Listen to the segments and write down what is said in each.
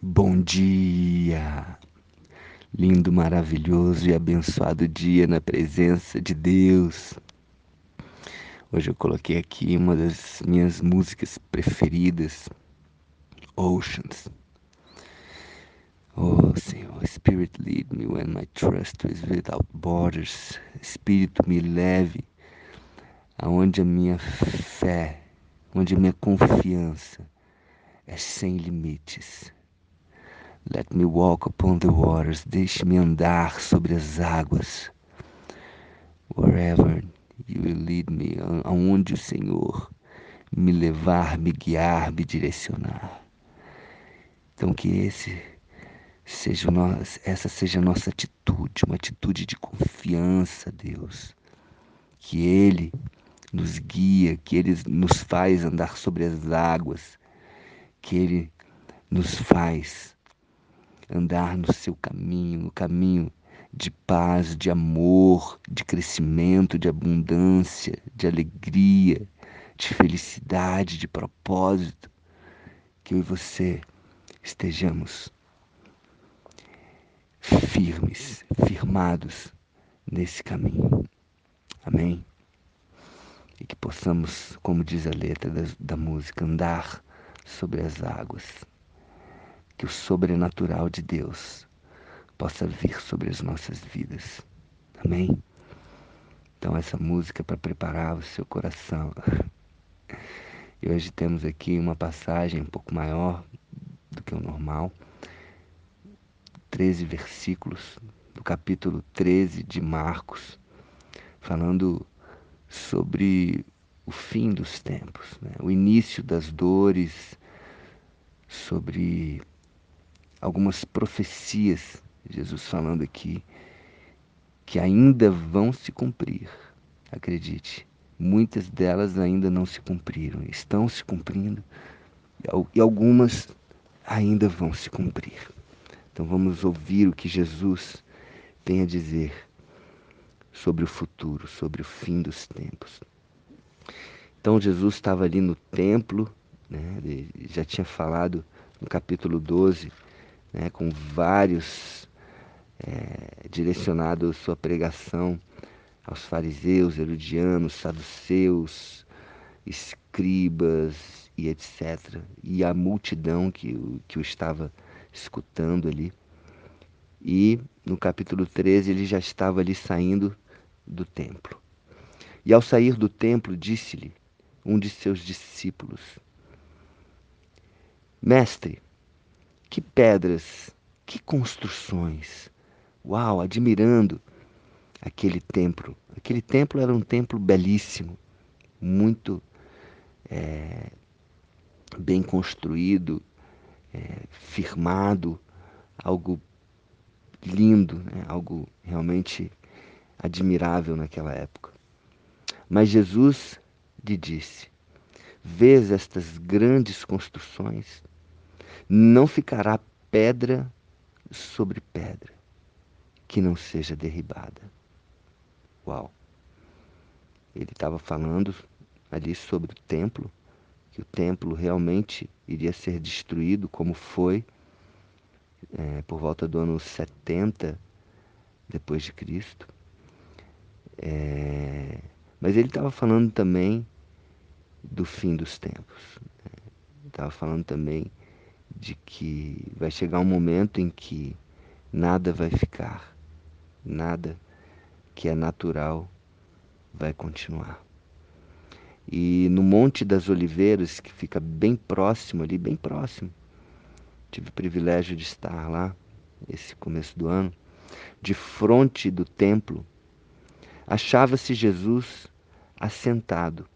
Bom dia! Lindo, maravilhoso e abençoado dia na presença de Deus. Hoje eu coloquei aqui uma das minhas músicas preferidas, Oceans. Oh Senhor, Spirit lead me when my trust is without borders. Espírito me leve aonde a minha fé, onde a minha confiança é sem limites. Let me walk upon the waters. Deixe-me andar sobre as águas. Wherever you will lead me. Aonde o Senhor me levar, me guiar, me direcionar. Então que esse seja nós, essa seja a nossa atitude, uma atitude de confiança, Deus. Que Ele nos guia, que Ele nos faz andar sobre as águas, que Ele nos faz andar no seu caminho, no caminho de paz, de amor, de crescimento, de abundância, de alegria, de felicidade, de propósito. Que eu e você estejamos firmes, firmados nesse caminho. Amém? E que possamos, como diz a letra da, da música, andar sobre as águas que o sobrenatural de Deus possa vir sobre as nossas vidas. Amém? Então, essa música é para preparar o seu coração. E hoje temos aqui uma passagem um pouco maior do que o normal. 13 versículos do capítulo 13 de Marcos, falando sobre o fim dos tempos, né? o início das dores, sobre algumas profecias, Jesus falando aqui, que ainda vão se cumprir. Acredite, muitas delas ainda não se cumpriram, estão se cumprindo e algumas ainda vão se cumprir. Então vamos ouvir o que Jesus tem a dizer sobre o futuro, sobre o fim dos tempos. Então Jesus estava ali no templo, né? Já tinha falado no capítulo 12 né, com vários é, direcionado sua pregação aos fariseus, herodianos, saduceus, escribas e etc. E a multidão que, que o estava escutando ali. E no capítulo 13 ele já estava ali saindo do templo. E ao sair do templo, disse-lhe um de seus discípulos: Mestre, que pedras, que construções. Uau, admirando aquele templo. Aquele templo era um templo belíssimo, muito é, bem construído, é, firmado, algo lindo, né? algo realmente admirável naquela época. Mas Jesus lhe disse: Vês estas grandes construções? Não ficará pedra sobre pedra que não seja derribada. Uau! Ele estava falando ali sobre o templo, que o templo realmente iria ser destruído, como foi é, por volta do ano 70 depois de Cristo. É, mas ele estava falando também do fim dos tempos. Né? Estava falando também de que vai chegar um momento em que nada vai ficar, nada que é natural vai continuar. E no Monte das Oliveiras, que fica bem próximo ali, bem próximo, tive o privilégio de estar lá esse começo do ano, de frente do templo, achava-se Jesus assentado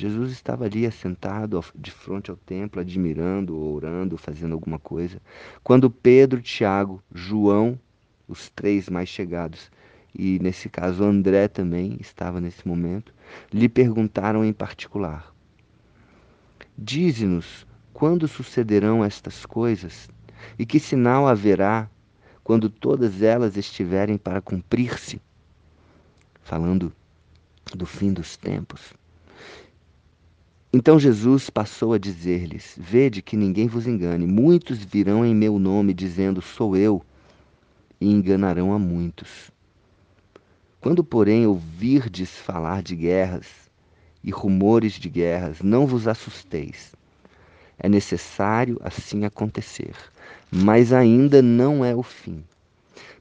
Jesus estava ali assentado de frente ao templo, admirando, orando, fazendo alguma coisa, quando Pedro, Tiago, João, os três mais chegados, e nesse caso André também estava nesse momento, lhe perguntaram em particular: Dize-nos quando sucederão estas coisas e que sinal haverá quando todas elas estiverem para cumprir-se? Falando do fim dos tempos. Então Jesus passou a dizer-lhes: Vede que ninguém vos engane. Muitos virão em meu nome, dizendo: Sou eu, e enganarão a muitos. Quando, porém, ouvirdes falar de guerras e rumores de guerras, não vos assusteis. É necessário assim acontecer, mas ainda não é o fim.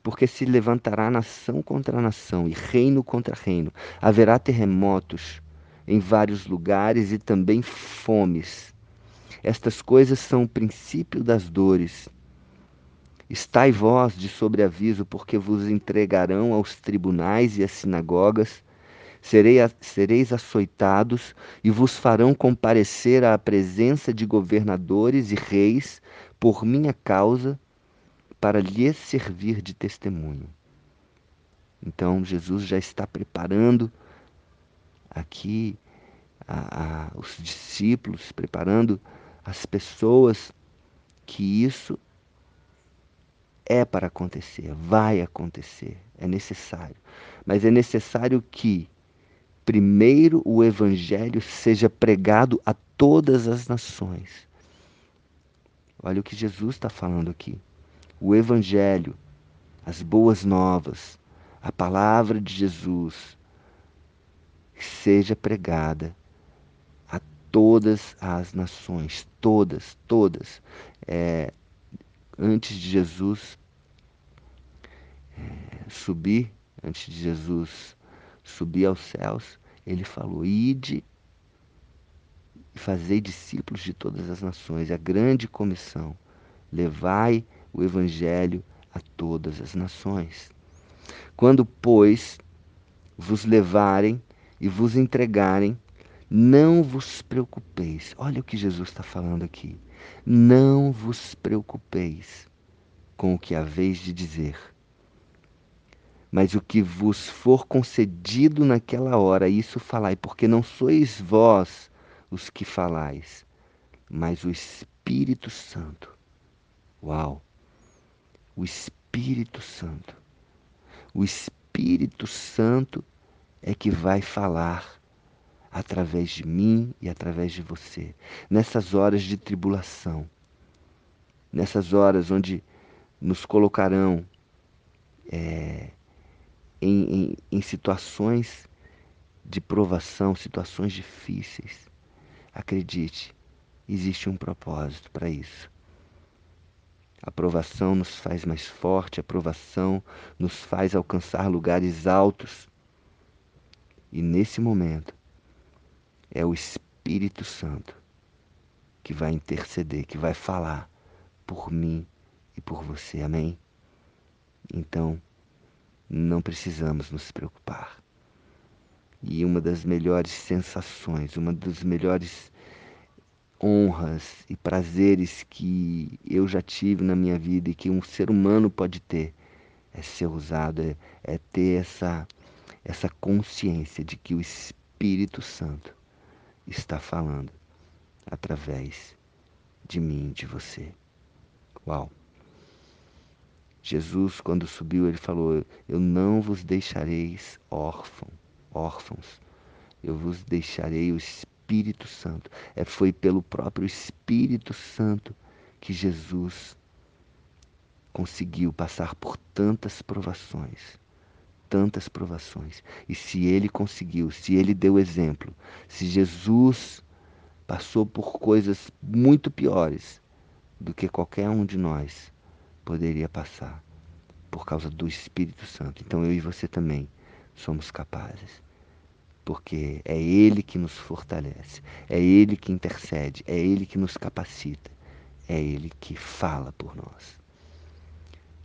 Porque se levantará nação contra nação e reino contra reino, haverá terremotos em vários lugares e também fomes. Estas coisas são o princípio das dores. Estai vós de sobreaviso, porque vos entregarão aos tribunais e às sinagogas, sereis açoitados e vos farão comparecer à presença de governadores e reis por minha causa, para lhes servir de testemunho. Então Jesus já está preparando aqui a, a, os discípulos, preparando as pessoas que isso é para acontecer, vai acontecer, é necessário. Mas é necessário que, primeiro, o Evangelho seja pregado a todas as nações. Olha o que Jesus está falando aqui. O Evangelho, as boas novas, a palavra de Jesus, seja pregada a todas as nações, todas, todas. É, antes de Jesus é, subir, antes de Jesus subir aos céus, ele falou: Ide e fazei discípulos de todas as nações. A grande comissão: levai o evangelho a todas as nações. Quando, pois, vos levarem e vos entregarem, não vos preocupeis. Olha o que Jesus está falando aqui. Não vos preocupeis com o que haveis de dizer. Mas o que vos for concedido naquela hora, isso falai, porque não sois vós os que falais, mas o Espírito Santo. Uau! O Espírito Santo. O Espírito Santo é que vai falar através de mim e através de você, nessas horas de tribulação, nessas horas onde nos colocarão é, em, em, em situações de provação, situações difíceis. Acredite, existe um propósito para isso. A provação nos faz mais forte, a provação nos faz alcançar lugares altos. E nesse momento, é o Espírito Santo que vai interceder, que vai falar por mim e por você. Amém? Então, não precisamos nos preocupar. E uma das melhores sensações, uma das melhores honras e prazeres que eu já tive na minha vida e que um ser humano pode ter é ser usado, é, é ter essa, essa consciência de que o Espírito Santo está falando através de mim, de você. Uau! Jesus, quando subiu, ele falou: Eu não vos deixareis órfãos, órfãos. Eu vos deixarei o Espírito Santo. É foi pelo próprio Espírito Santo que Jesus conseguiu passar por tantas provações, tantas provações. E se ele conseguiu, se ele deu exemplo, se Jesus passou por coisas muito piores do que qualquer um de nós, poderia passar por causa do Espírito Santo. Então eu e você também somos capazes. Porque é Ele que nos fortalece, é Ele que intercede, é Ele que nos capacita, é Ele que fala por nós.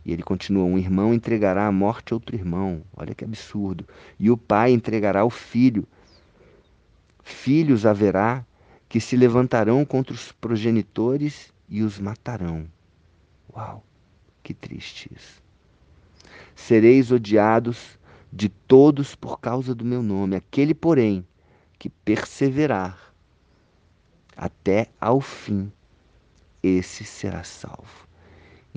E ele continua: um irmão entregará à morte outro irmão. Olha que absurdo. E o pai entregará o filho. Filhos haverá que se levantarão contra os progenitores e os matarão. Uau! Que triste isso. Sereis odiados de todos por causa do meu nome. Aquele, porém, que perseverar até ao fim, esse será salvo.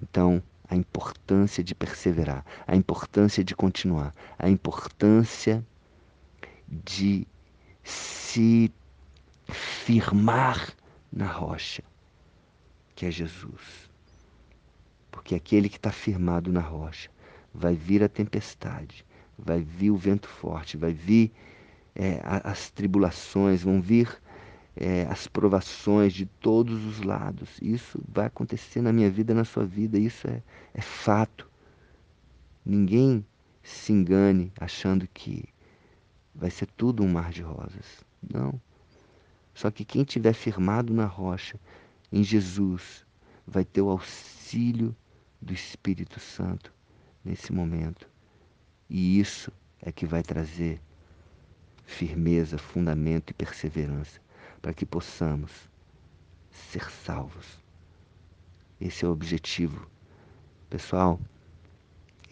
Então, a importância de perseverar, a importância de continuar, a importância de se firmar na rocha, que é Jesus. Porque aquele que está firmado na rocha, vai vir a tempestade, vai vir o vento forte, vai vir é, as tribulações, vão vir é, as provações de todos os lados. Isso vai acontecer na minha vida, na sua vida, isso é, é fato. Ninguém se engane achando que vai ser tudo um mar de rosas. Não. Só que quem tiver firmado na rocha, em Jesus, vai ter o auxílio do Espírito Santo nesse momento. E isso é que vai trazer firmeza, fundamento e perseverança para que possamos ser salvos. Esse é o objetivo. Pessoal,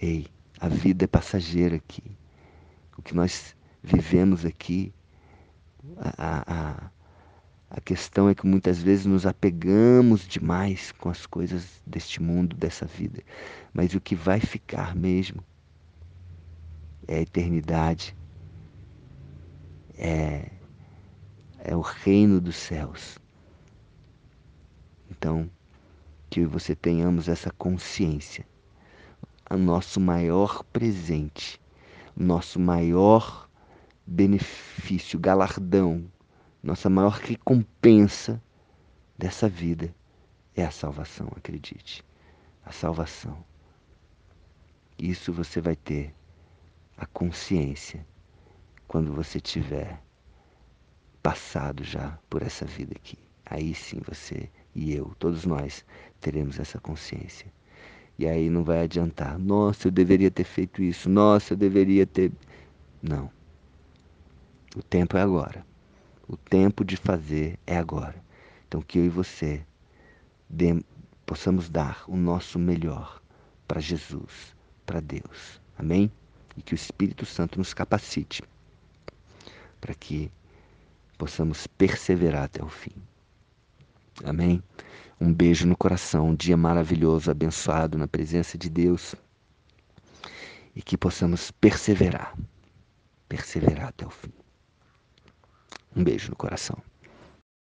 ei, a vida é passageira aqui. O que nós vivemos aqui, a, a, a questão é que muitas vezes nos apegamos demais com as coisas deste mundo, dessa vida. Mas o que vai ficar mesmo é a eternidade, é, é o reino dos céus. Então, que você tenhamos essa consciência. O nosso maior presente, nosso maior benefício, galardão nossa maior recompensa dessa vida é a salvação, acredite. A salvação. Isso você vai ter a consciência quando você tiver passado já por essa vida aqui. Aí sim você e eu, todos nós, teremos essa consciência. E aí não vai adiantar. Nossa, eu deveria ter feito isso. Nossa, eu deveria ter. Não. O tempo é agora. O tempo de fazer é agora. Então, que eu e você possamos dar o nosso melhor para Jesus, para Deus. Amém? E que o Espírito Santo nos capacite para que possamos perseverar até o fim. Amém? Um beijo no coração, um dia maravilhoso, abençoado na presença de Deus e que possamos perseverar, perseverar até o fim. Um beijo no coração.